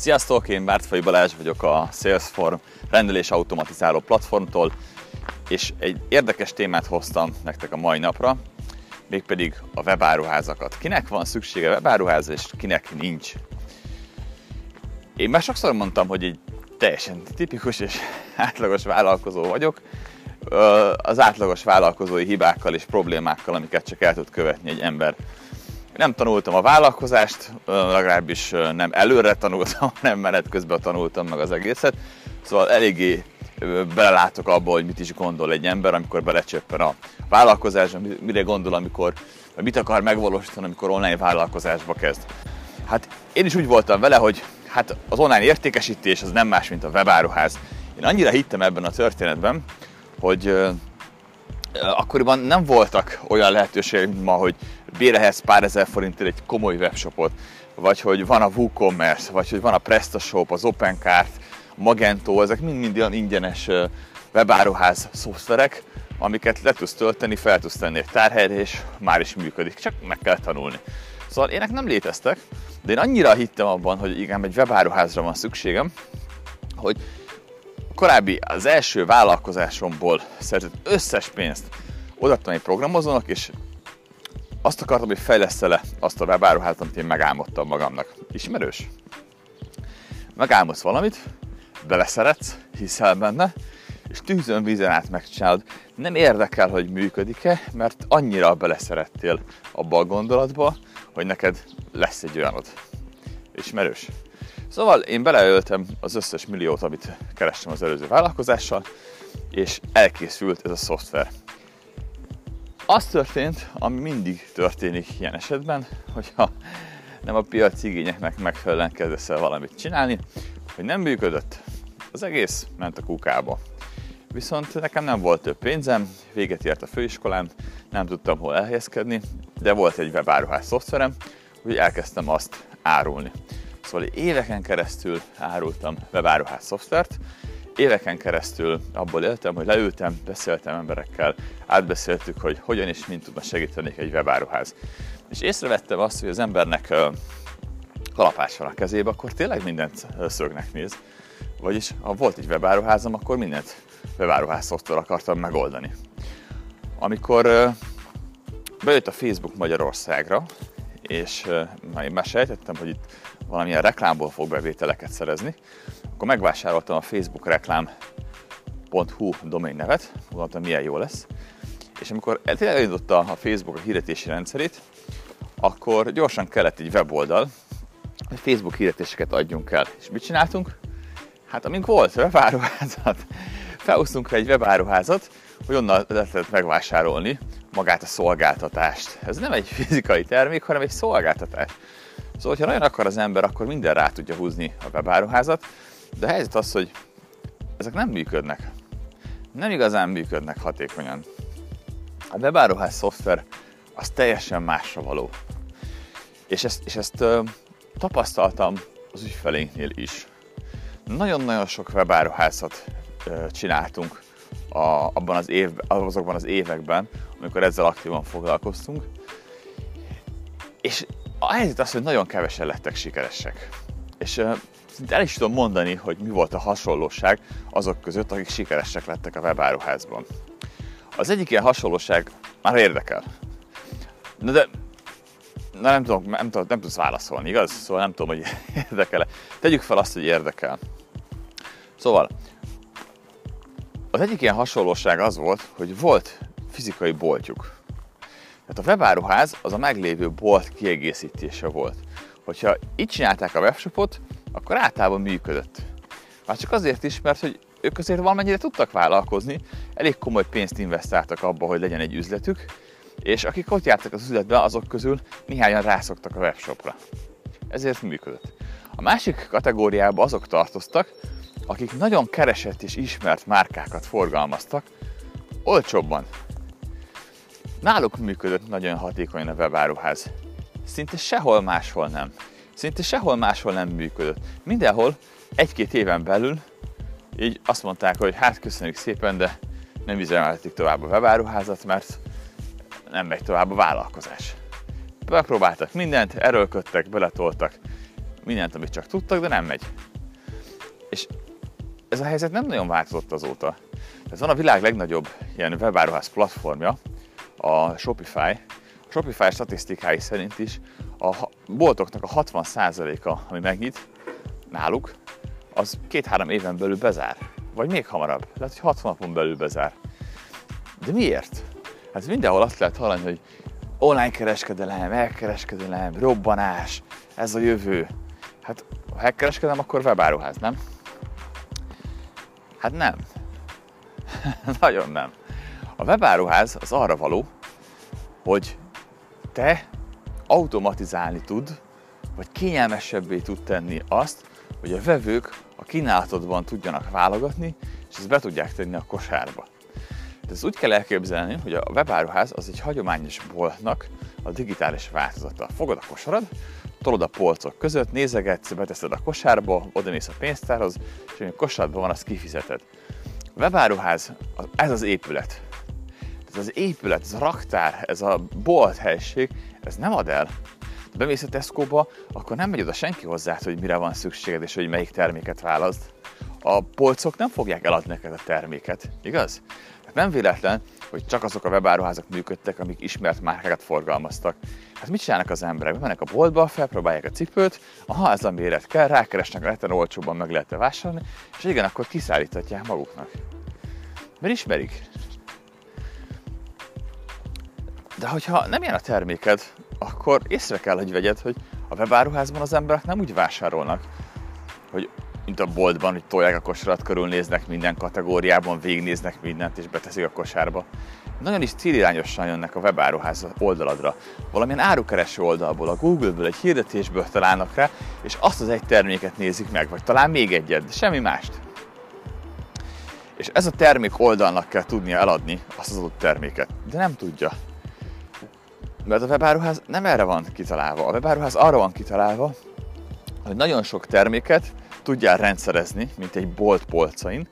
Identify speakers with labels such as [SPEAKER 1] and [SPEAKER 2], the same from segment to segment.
[SPEAKER 1] Sziasztok, én Bártfai Balázs vagyok a Salesforce rendelés automatizáló platformtól, és egy érdekes témát hoztam nektek a mai napra, mégpedig a webáruházakat. Kinek van szüksége webáruházra, és kinek nincs. Én már sokszor mondtam, hogy egy teljesen tipikus és átlagos vállalkozó vagyok, az átlagos vállalkozói hibákkal és problémákkal, amiket csak el tud követni egy ember. Nem tanultam a vállalkozást, legalábbis nem előre tanultam, nem menet közben tanultam meg az egészet, szóval eléggé belelátok abba, hogy mit is gondol egy ember, amikor belecsöppen a vállalkozásba, mire gondol, amikor mit akar megvalósítani, amikor online vállalkozásba kezd. Hát én is úgy voltam vele, hogy hát az online értékesítés az nem más, mint a webáruház. Én annyira hittem ebben a történetben, hogy akkoriban nem voltak olyan lehetőségek, ma, hogy bérehez pár ezer forintért egy komoly webshopot, vagy hogy van a WooCommerce, vagy hogy van a PrestaShop, az OpenCart, Magento, ezek mind-mind olyan ingyenes webáruház szoftverek, amiket le tudsz tölteni, fel tudsz tenni egy tárhelyre, és már is működik, csak meg kell tanulni. Szóval ének nem léteztek, de én annyira hittem abban, hogy igen, egy webáruházra van szükségem, hogy korábbi, az első vállalkozásomból szerzett összes pénzt odaadtam egy programozónak, és azt akartam, hogy fejlesz le azt a webáruházat, amit én megálmodtam magamnak. Ismerős? Megálmodsz valamit, beleszeretsz, hiszel benne, és tűzön vízen át megcsinálod. Nem érdekel, hogy működik-e, mert annyira beleszerettél abba a gondolatba, hogy neked lesz egy olyanod. Ismerős? Szóval én beleöltem az összes milliót, amit kerestem az előző vállalkozással, és elkészült ez a szoftver. Az történt, ami mindig történik ilyen esetben, hogyha nem a piaci igényeknek megfelelően kezdesz el valamit csinálni, hogy nem működött, az egész ment a kukába. Viszont nekem nem volt több pénzem, véget ért a főiskolám, nem tudtam hol elhelyezkedni, de volt egy webáruhás szoftverem, úgyhogy elkezdtem azt árulni. Szóval éveken keresztül árultam webáruház szoftvert, éveken keresztül abból éltem, hogy leültem, beszéltem emberekkel, átbeszéltük, hogy hogyan és mint tudna segíteni egy webáruház. És észrevettem azt, hogy az embernek kalapás van a kezébe, akkor tényleg mindent szögnek néz. Vagyis ha volt egy webáruházam, akkor mindent webáruház szoftver akartam megoldani. Amikor bejött a Facebook Magyarországra, és már én már sejtettem, hogy itt valamilyen reklámból fog bevételeket szerezni, akkor megvásároltam a Facebook reklám.hu domain nevet, gondoltam milyen jó lesz, és amikor elindította a Facebook a hirdetési rendszerét, akkor gyorsan kellett egy weboldal, hogy Facebook hirdetéseket adjunk el. És mit csináltunk? Hát amink volt webáruházat, felhúztunk egy webáruházat, hogy onnan lehetett megvásárolni magát a szolgáltatást. Ez nem egy fizikai termék, hanem egy szolgáltatás. Szóval, ha nagyon akar az ember, akkor minden rá tudja húzni a webáruházat, de a helyzet az, hogy ezek nem működnek. Nem igazán működnek hatékonyan. A webáruház szoftver az teljesen másra való. És ezt, és ezt ö, tapasztaltam az ügyfelénknél is. Nagyon-nagyon sok webáruházat ö, csináltunk a, abban az évben, azokban az években, amikor ezzel aktívan foglalkoztunk. És a helyzet az, hogy nagyon kevesen lettek sikeresek. És uh, el is tudom mondani, hogy mi volt a hasonlóság azok között, akik sikeresek lettek a webáruházban. Az egyik ilyen hasonlóság már érdekel. Na de na nem, tudom, nem, tudom, nem tudsz válaszolni, igaz? Szóval nem tudom, hogy érdekel-e. Tegyük fel azt, hogy érdekel. Szóval, az egyik ilyen hasonlóság az volt, hogy volt fizikai boltjuk. Tehát a webáruház az a meglévő bolt kiegészítése volt. Hogyha így csinálták a webshopot, akkor általában működött. Már csak azért is, mert hogy ők azért valamennyire tudtak vállalkozni, elég komoly pénzt investáltak abba, hogy legyen egy üzletük, és akik ott jártak az üzletbe, azok közül néhányan rászoktak a webshopra. Ezért működött. A másik kategóriába azok tartoztak, akik nagyon keresett és ismert márkákat forgalmaztak, olcsóbban, Náluk működött nagyon hatékonyan a webáruház. Szinte sehol máshol nem. Szinte sehol máshol nem működött. Mindenhol egy-két éven belül így azt mondták, hogy hát köszönjük szépen, de nem üzemelhetik tovább a webáruházat, mert nem megy tovább a vállalkozás. Megpróbáltak mindent, erőlködtek, beletoltak, mindent, amit csak tudtak, de nem megy. És ez a helyzet nem nagyon változott azóta. Ez van a világ legnagyobb ilyen webáruház platformja, a Shopify. A Shopify statisztikái szerint is a boltoknak a 60%-a, ami megnyit náluk, az két-három éven belül bezár. Vagy még hamarabb. Lehet, hogy 60 napon belül bezár. De miért? Hát mindenhol azt lehet hallani, hogy online kereskedelem, elkereskedelem, robbanás, ez a jövő. Hát ha elkereskedem, akkor webáruház, nem? Hát nem. Nagyon nem. A webáruház az arra való, hogy te automatizálni tud, vagy kényelmesebbé tud tenni azt, hogy a vevők a kínálatodban tudjanak válogatni, és ezt be tudják tenni a kosárba. Ezt úgy kell elképzelni, hogy a webáruház az egy hagyományos boltnak a digitális változata. Fogod a kosarad, tolod a polcok között, nézegetsz, beteszed a kosárba, oda a pénztárhoz, és ami a kosárban van, azt kifizeted. A webáruház, ez az épület. Ez az épület, ez a raktár, ez a bolt helység, ez nem ad el. Ha bemész a Tesco-ba, akkor nem megy oda senki hozzá, hogy mire van szükséged, és hogy melyik terméket választ. A polcok nem fogják eladni neked a terméket, igaz? Hát nem véletlen, hogy csak azok a webáruházak működtek, amik ismert márkákat forgalmaztak. Hát mit csinálnak az emberek? Mennek a boltba, felpróbálják a cipőt, ha ez a méret kell, rákeresnek, lehet olcsóban meg lehet vásárolni, és igen, akkor kiszállíthatják maguknak. Mert ismerik. De hogyha nem ilyen a terméked, akkor észre kell, hogy vegyed, hogy a webáruházban az emberek nem úgy vásárolnak, hogy mint a boltban, hogy tolják a kosarat, körülnéznek minden kategóriában, végignéznek mindent és beteszik a kosárba. Nagyon is célirányosan jönnek a webáruház oldaladra. Valamilyen árukereső oldalból, a Google-ből, egy hirdetésből találnak rá, és azt az egy terméket nézik meg, vagy talán még egyet, de semmi mást. És ez a termék oldalnak kell tudnia eladni azt az adott terméket, de nem tudja. Mert a webáruház nem erre van kitalálva. A webáruház arra van kitalálva, hogy nagyon sok terméket tudjál rendszerezni, mint egy bolt polcain,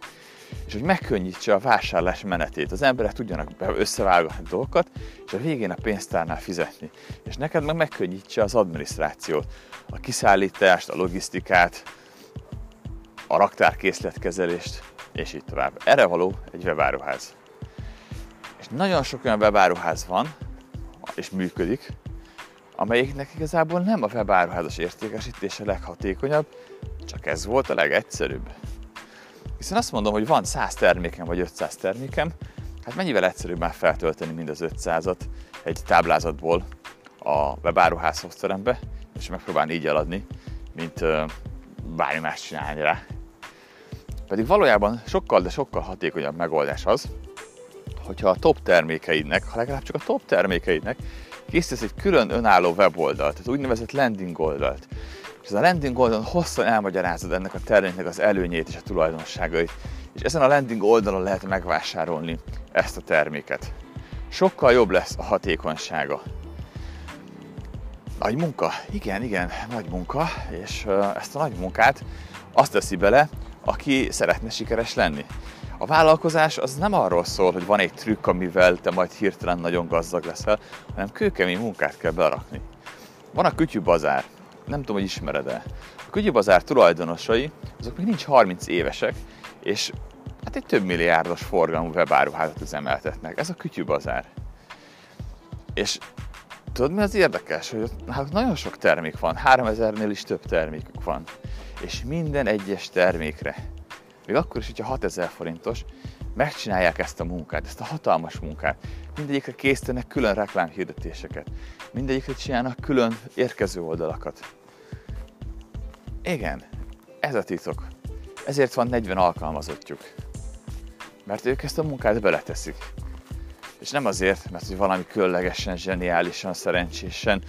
[SPEAKER 1] és hogy megkönnyítse a vásárlás menetét. Az emberek tudjanak összeválogatni dolgokat, és a végén a pénztárnál fizetni. És neked meg megkönnyítse az adminisztrációt, a kiszállítást, a logisztikát, a raktárkészletkezelést, és így tovább. Erre való egy webáruház. És nagyon sok olyan webáruház van, és működik, amelyiknek igazából nem a webáruházas értékesítése leghatékonyabb, csak ez volt a legegyszerűbb. Hiszen azt mondom, hogy van 100 termékem vagy 500 termékem, hát mennyivel egyszerűbb már feltölteni mind az 500-at egy táblázatból a webáruház szoftverembe, és megpróbálni így eladni, mint bármi más csinálni rá. Pedig valójában sokkal, de sokkal hatékonyabb megoldás az, hogyha a top termékeidnek, ha legalább csak a top termékeidnek készítesz egy külön önálló weboldalt, tehát úgynevezett landing oldalt. És ez a landing oldalon hosszan elmagyarázod ennek a terméknek az előnyét és a tulajdonságait. És ezen a landing oldalon lehet megvásárolni ezt a terméket. Sokkal jobb lesz a hatékonysága. Nagy munka? Igen, igen, nagy munka, és ezt a nagy munkát azt teszi bele, aki szeretne sikeres lenni. A vállalkozás az nem arról szól, hogy van egy trükk, amivel te majd hirtelen nagyon gazdag leszel, hanem kőkemény munkát kell berakni. Van a Kütyű Bazár, nem tudom, hogy ismered-e. A Kütyű Bazár tulajdonosai, azok még nincs 30 évesek, és hát egy több milliárdos forgalmú webáruházat üzemeltetnek. Ez a Kütyű Bazár. És tudod mi az érdekes, hogy ott hát nagyon sok termék van, 3000-nél is több termékük van. És minden egyes termékre még akkor is, hogyha 6000 forintos, megcsinálják ezt a munkát, ezt a hatalmas munkát. Mindegyikre készítenek külön reklámhirdetéseket. Mindegyikre csinálnak külön érkező oldalakat. Igen, ez a titok. Ezért van 40 alkalmazottjuk. Mert ők ezt a munkát beleteszik. És nem azért, mert hogy valami különlegesen, zseniálisan, szerencsésen,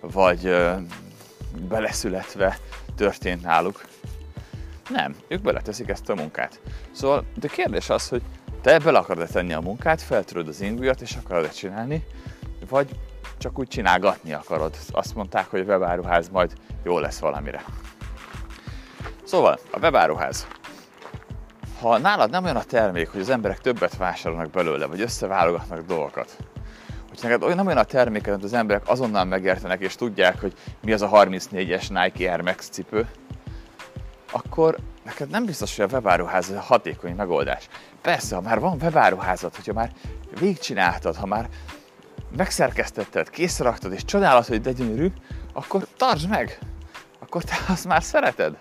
[SPEAKER 1] vagy ö, beleszületve történt náluk, nem, ők beleteszik ezt a munkát. Szóval, de kérdés az, hogy te bele akarod tenni a munkát, feltöröd az ingujat és akarod csinálni, vagy csak úgy csinálgatni akarod. Azt mondták, hogy a webáruház majd jó lesz valamire. Szóval, a webáruház. Ha nálad nem olyan a termék, hogy az emberek többet vásárolnak belőle, vagy összeválogatnak dolgokat, hogy neked olyan, nem olyan a terméket, amit az emberek azonnal megértenek, és tudják, hogy mi az a 34-es Nike Air Max cipő, akkor neked nem biztos, hogy a webáruház hatékony megoldás. Persze, ha már van webáruházad, hogyha már végigcsináltad, ha már megszerkesztetted, készre raktad, és csodálat, hogy de gyönyörű, akkor tartsd meg! Akkor te azt már szereted.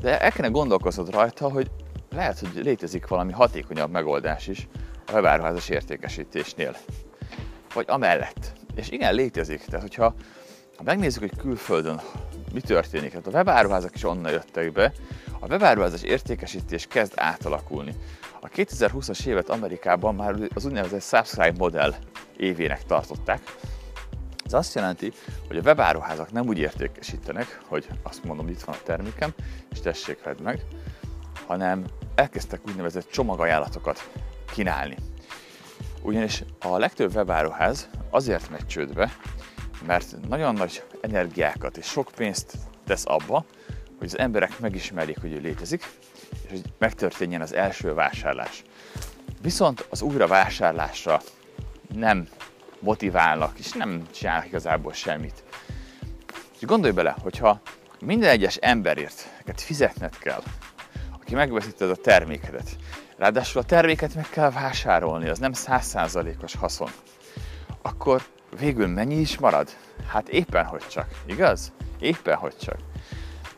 [SPEAKER 1] De el kellene gondolkoznod rajta, hogy lehet, hogy létezik valami hatékonyabb megoldás is a webáruházas értékesítésnél. Vagy amellett. És igen, létezik. Tehát, hogyha ha megnézzük, hogy külföldön mi történik, hát a webáruházak is onnan jöttek be, a webáruházas értékesítés kezd átalakulni. A 2020-as évet Amerikában már az úgynevezett subscribe modell évének tartották. Ez azt jelenti, hogy a webáruházak nem úgy értékesítenek, hogy azt mondom, itt van a termékem, és tessék vedd meg, hanem elkezdtek úgynevezett csomagajánlatokat kínálni. Ugyanis a legtöbb webáruház azért megy csődbe, mert nagyon nagy energiákat és sok pénzt tesz abba, hogy az emberek megismerjék, hogy ő létezik, és hogy megtörténjen az első vásárlás. Viszont az újra vásárlásra nem motiválnak, és nem csinálnak igazából semmit. És gondolj bele, hogyha minden egyes emberért neked fizetned kell, aki megveszíted a termékedet, ráadásul a terméket meg kell vásárolni, az nem százszázalékos haszon, akkor végül mennyi is marad? Hát éppen hogy csak, igaz? Éppen hogy csak.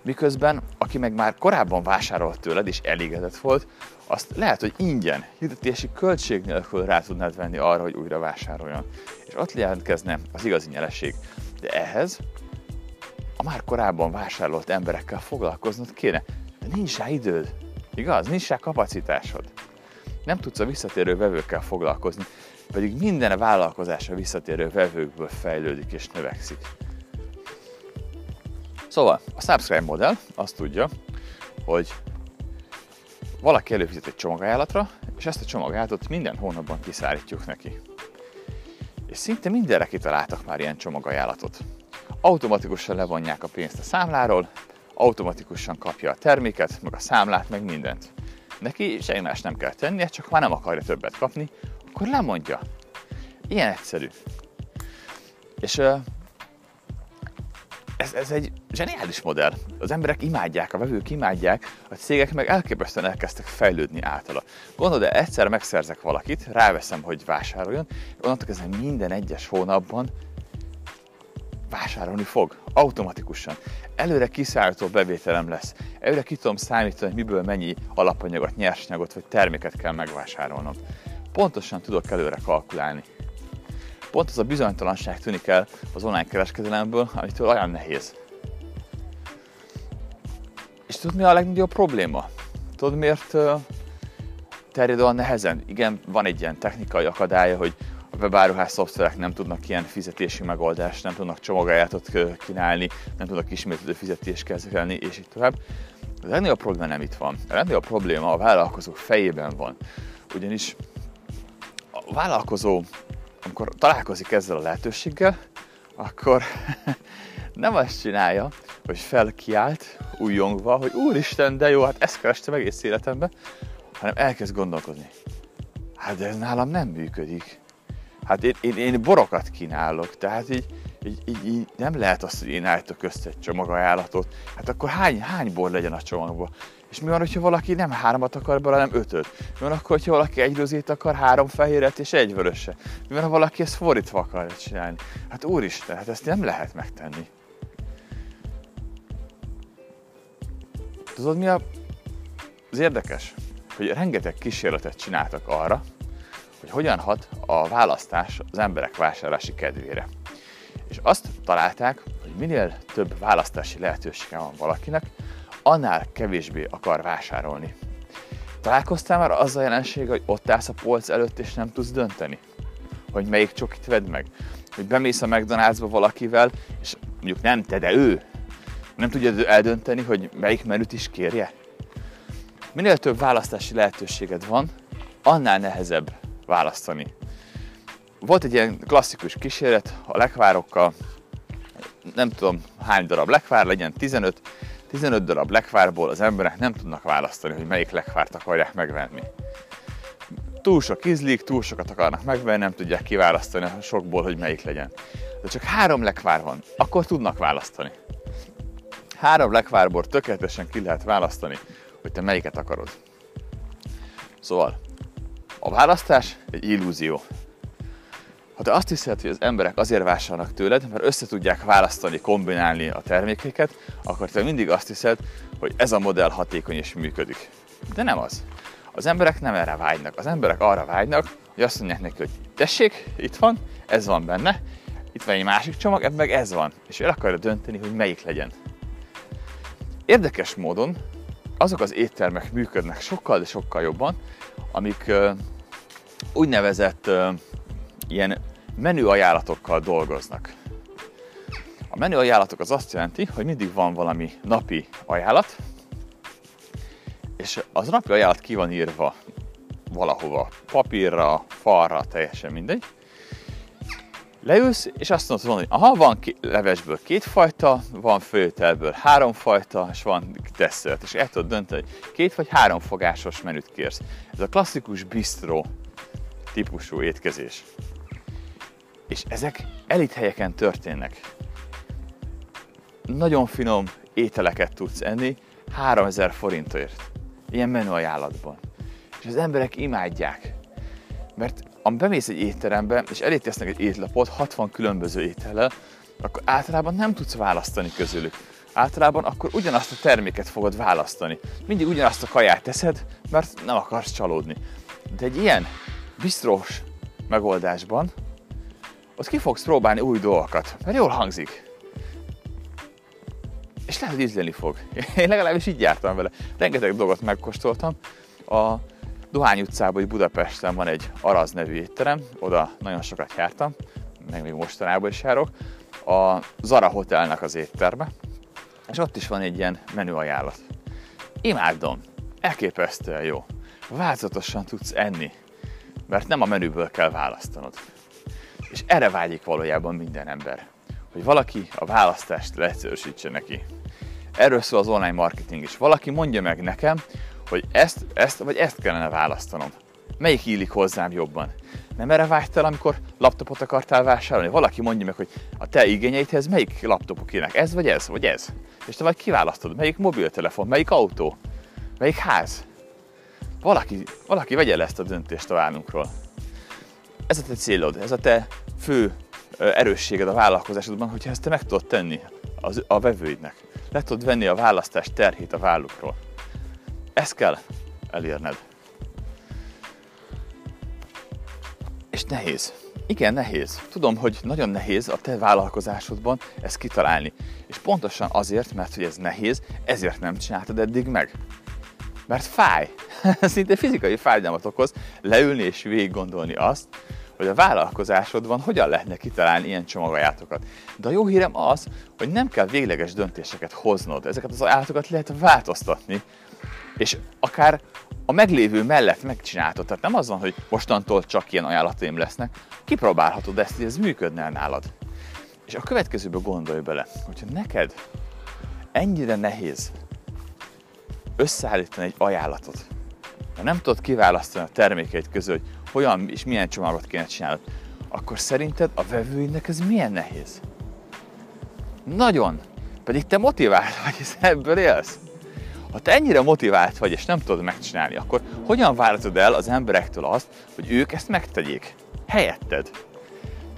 [SPEAKER 1] Miközben, aki meg már korábban vásárolt tőled és elégedett volt, azt lehet, hogy ingyen, hirdetési költség nélkül rá tudnád venni arra, hogy újra vásároljon. És ott jelentkezne az igazi nyereség. De ehhez a már korábban vásárolt emberekkel foglalkoznod kéne. De nincs rá időd. Igaz? Nincs rá kapacitásod. Nem tudsz a visszatérő vevőkkel foglalkozni, pedig minden a vállalkozás a visszatérő vevőkből fejlődik és növekszik. Szóval a subscribe modell azt tudja, hogy valaki előfizet egy csomagajánlatra, és ezt a csomagajánlatot minden hónapban kiszállítjuk neki. És szinte mindenre kitaláltak már ilyen csomagajánlatot. Automatikusan levonják a pénzt a számláról, automatikusan kapja a terméket, meg a számlát, meg mindent. Neki semmi más nem kell tennie, csak ha nem akarja többet kapni, akkor lemondja. Ilyen egyszerű. És ez, ez egy zseniális modell. Az emberek imádják, a vevők imádják, a cégek meg elképesztően elkezdtek fejlődni általa. Gondolod, de egyszer megszerzek valakit, ráveszem, hogy vásároljon, onnantól kezdve minden egyes hónapban vásárolni fog, automatikusan. Előre kiszállító bevételem lesz. Előre ki tudom számítani, hogy miből mennyi alapanyagot, nyersanyagot vagy terméket kell megvásárolnom. Pontosan tudok előre kalkulálni. Pont az a bizonytalanság tűnik el az online kereskedelemből, amitől olyan nehéz. És tudod mi a legnagyobb probléma? Tudod miért terjed olyan nehezen? Igen, van egy ilyen technikai akadálya, hogy a webáruház szoftverek nem tudnak ilyen fizetési megoldást, nem tudnak csomagoljátot kínálni, nem tudnak ismétlődő fizetést kezelni, és így tovább. A legnagyobb probléma nem itt van. A legnagyobb probléma a vállalkozók fejében van. Ugyanis a vállalkozó amikor találkozik ezzel a lehetőséggel, akkor nem azt csinálja, hogy felkiált, újongva, hogy úristen, de jó, hát ezt kerestem egész életemben, hanem elkezd gondolkodni. Hát de ez nálam nem működik. Hát én, én, én borokat kínálok, tehát így, így, így, így nem lehet azt, hogy én állítok össze egy csomagajánlatot. Hát akkor hány, hány bor legyen a csomagban? És mi van, hogyha valaki nem hármat akar bele, hanem ötöt? Mi van akkor, hogyha valaki egy rözét akar, három fehéret és egy vöröse? Mi van, ha valaki ezt fordítva akarja csinálni? Hát úristen, hát ezt nem lehet megtenni. Tudod mi a... az érdekes? Hogy rengeteg kísérletet csináltak arra, hogy hogyan hat a választás az emberek vásárlási kedvére. És azt találták, hogy minél több választási lehetősége van valakinek, annál kevésbé akar vásárolni. Találkoztál már azzal a jelenség, hogy ott állsz a polc előtt és nem tudsz dönteni? Hogy melyik csokit vedd meg? Hogy bemész a McDonald'sba valakivel, és mondjuk nem te, de ő nem tudja eldönteni, hogy melyik menüt is kérje? Minél több választási lehetőséged van, annál nehezebb választani. Volt egy ilyen klasszikus kísérlet a lekvárokkal, nem tudom hány darab lekvár, legyen 15, 15 darab lekvárból az emberek nem tudnak választani, hogy melyik lekvárt akarják megvenni. túl sok ízlik, túl sokat akarnak megvenni, nem tudják kiválasztani a sokból, hogy melyik legyen. De csak három lekvár van, akkor tudnak választani. Három lekvárból tökéletesen ki lehet választani, hogy te melyiket akarod. Szóval, a választás egy illúzió. Ha te azt hiszed, hogy az emberek azért vásárolnak tőled, mert össze tudják választani, kombinálni a termékeket, akkor te mindig azt hiszed, hogy ez a modell hatékony és működik. De nem az. Az emberek nem erre vágynak. Az emberek arra vágynak, hogy azt mondják neki, hogy tessék, itt van, ez van benne, itt van egy másik csomag, ebben meg ez van. És el akarja dönteni, hogy melyik legyen. Érdekes módon azok az éttermek működnek sokkal, de sokkal jobban, amik úgynevezett ilyen menü ajánlatokkal dolgoznak. A menü ajánlatok az azt jelenti, hogy mindig van valami napi ajánlat, és az napi ajánlat ki van írva valahova, papírra, falra, teljesen mindegy. Leülsz, és azt mondod, hogy aha, van levesből két fajta, van főtelből három fajta, és van desszert, és el tudod dönteni, hogy két vagy három fogásos menüt kérsz. Ez a klasszikus bistro típusú étkezés. És ezek elit helyeken történnek. Nagyon finom ételeket tudsz enni 3000 forintért. Ilyen menü ajánlatban. És az emberek imádják. Mert ha bemész egy étterembe, és elé tesznek egy étlapot 60 különböző étellel, akkor általában nem tudsz választani közülük. Általában akkor ugyanazt a terméket fogod választani. Mindig ugyanazt a kaját teszed, mert nem akarsz csalódni. De egy ilyen bistrós megoldásban ott ki fogsz próbálni új dolgokat, mert jól hangzik. És lehet, hogy ízleni fog. Én legalábbis így jártam vele. Rengeteg dolgot megkóstoltam. A Dohány utcában, hogy Budapesten van egy Araz nevű étterem, oda nagyon sokat jártam, meg még mostanában is járok, a Zara Hotelnek az étterme, és ott is van egy ilyen menü ajánlat. Imádom, elképesztően jó. Változatosan tudsz enni, mert nem a menüből kell választanod. És erre vágyik valójában minden ember, hogy valaki a választást leegyszerűsítse neki. Erről szól az online marketing is. Valaki mondja meg nekem, hogy ezt, ezt vagy ezt kellene választanom. Melyik illik hozzám jobban? Nem erre vágytál, amikor laptopot akartál vásárolni? Valaki mondja meg, hogy a te igényeidhez melyik laptopok kének? Ez vagy ez, vagy ez? És te vagy kiválasztod, melyik mobiltelefon, melyik autó, melyik ház? Valaki, valaki vegye le ezt a döntést a vállunkról. Ez a te célod, ez a te fő erősséged a vállalkozásodban, hogyha ezt te meg tudod tenni az, a vevőidnek. Le tudod venni a választás terhét a vállukról. Ezt kell elérned. És nehéz. Igen, nehéz. Tudom, hogy nagyon nehéz a te vállalkozásodban ezt kitalálni. És pontosan azért, mert hogy ez nehéz, ezért nem csináltad eddig meg. Mert fáj. Szinte fizikai fájdalmat okoz leülni és végig gondolni azt, hogy a vállalkozásodban hogyan lehetne kitalálni ilyen csomagátokat. De a jó hírem az, hogy nem kell végleges döntéseket hoznod. Ezeket az ajánlatokat lehet változtatni, és akár a meglévő mellett megcsináltad. Tehát nem az van, hogy mostantól csak ilyen ajánlataim lesznek, kipróbálhatod ezt, hogy ez működne nálad. És a következőbe gondolj bele, hogyha neked ennyire nehéz összeállítani egy ajánlatot, ha nem tudod kiválasztani a termékeit közül, hogy hogyan és milyen csomagot kéne csinálnod, akkor szerinted a vevőinek ez milyen nehéz? Nagyon. Pedig te motivált vagy, hiszen ebből élsz. Ha te ennyire motivált vagy, és nem tudod megcsinálni, akkor hogyan várhatod el az emberektől azt, hogy ők ezt megtegyék? Helyetted.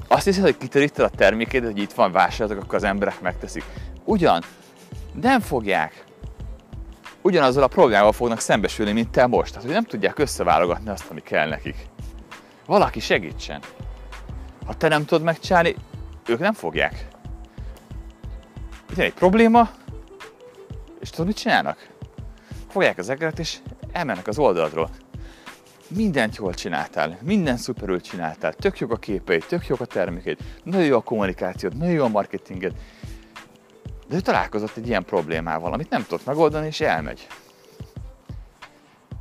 [SPEAKER 1] Azt hiszed, hogy kiteríted a termékedet, hogy itt van vásárlatok, akkor az emberek megteszik. Ugyan, nem fogják. Ugyanazzal a problémával fognak szembesülni, mint te most. Tehát, hogy nem tudják összeválogatni azt, ami kell nekik. Valaki segítsen. Ha te nem tudod megcsinálni, ők nem fogják. Itt egy probléma, és tudod, mit csinálnak? fogják az egeret, és elmennek az oldaladról. Mindent jól csináltál, minden szuperül csináltál, tök jók a képeid, tök jók a termékeid, nagyon jó a kommunikációd, nagyon jó a marketinged, de ő találkozott egy ilyen problémával, amit nem tudott megoldani, és elmegy.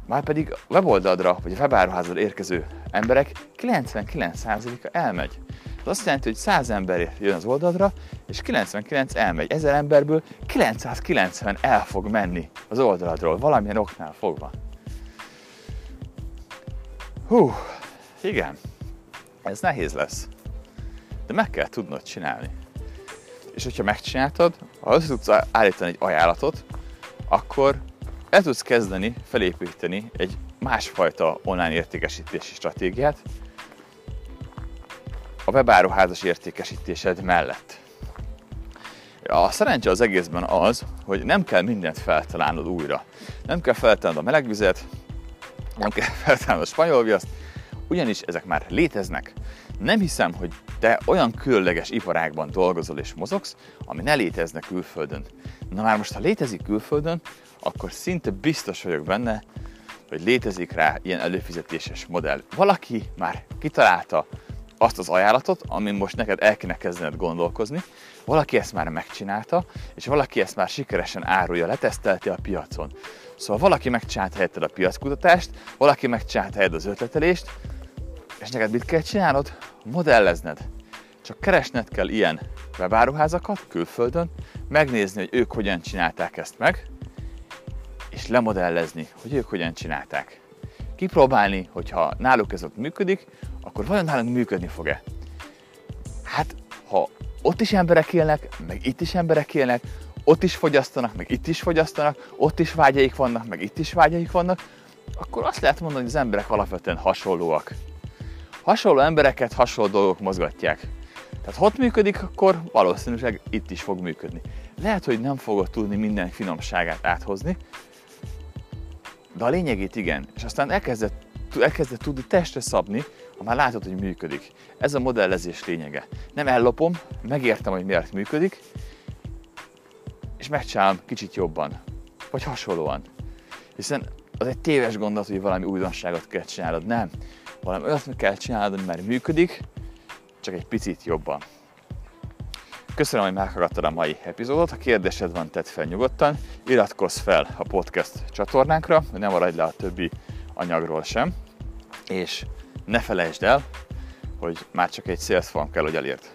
[SPEAKER 1] Márpedig a weboldaldra, vagy a webáruházra érkező emberek 99%-a elmegy. Ez azt jelenti, hogy 100 ember jön az oldalra, és 99 elmegy. 1000 emberből 990 el fog menni az oldaladról, valamilyen oknál fogva. Hú, igen, ez nehéz lesz. De meg kell tudnod csinálni. És hogyha megcsináltad, ha össze tudsz állítani egy ajánlatot, akkor el tudsz kezdeni felépíteni egy másfajta online értékesítési stratégiát a webáruházas értékesítésed mellett. A szerencse az egészben az, hogy nem kell mindent feltalálnod újra. Nem kell feltalálnod a melegvizet, nem kell feltalálnod a spanyol viaszt, ugyanis ezek már léteznek. Nem hiszem, hogy te olyan különleges iparágban dolgozol és mozogsz, ami ne létezne külföldön. Na már most, ha létezik külföldön, akkor szinte biztos vagyok benne, hogy létezik rá ilyen előfizetéses modell. Valaki már kitalálta azt az ajánlatot, amin most neked el kéne kezdened gondolkozni, valaki ezt már megcsinálta, és valaki ezt már sikeresen árulja, letesztelte a piacon. Szóval valaki megcsinálta helyetted a piackutatást, valaki megcsinálta helyetted az ötletelést, és neked mit kell csinálnod? Modellezned. Csak keresned kell ilyen webáruházakat külföldön, megnézni, hogy ők hogyan csinálták ezt meg, és lemodellezni, hogy ők hogyan csinálták. Kipróbálni, hogyha náluk ez ott működik, akkor vajon nálunk működni fog-e? Hát, ha ott is emberek élnek, meg itt is emberek élnek, ott is fogyasztanak, meg itt is fogyasztanak, ott is vágyaik vannak, meg itt is vágyaik vannak, akkor azt lehet mondani, hogy az emberek alapvetően hasonlóak. Hasonló embereket hasonló dolgok mozgatják. Tehát ha ott működik, akkor valószínűleg itt is fog működni. Lehet, hogy nem fogod tudni minden finomságát áthozni, de a lényegét igen. És aztán elkezdett, elkezdett tudni testre szabni, ha már látod, hogy működik. Ez a modellezés lényege. Nem ellopom, megértem, hogy miért működik, és megcsinálom kicsit jobban, vagy hasonlóan. Hiszen az egy téves gondolat, hogy valami újdonságot kell csinálnod. Nem. Valami olyat kell csinálnod, ami már működik, csak egy picit jobban. Köszönöm, hogy meghallgattad a mai epizódot. Ha kérdésed van, tedd fel nyugodtan. Iratkozz fel a podcast csatornánkra, hogy ne maradj le a többi anyagról sem. És ne felejtsd el, hogy már csak egy sales form kell, hogy elért.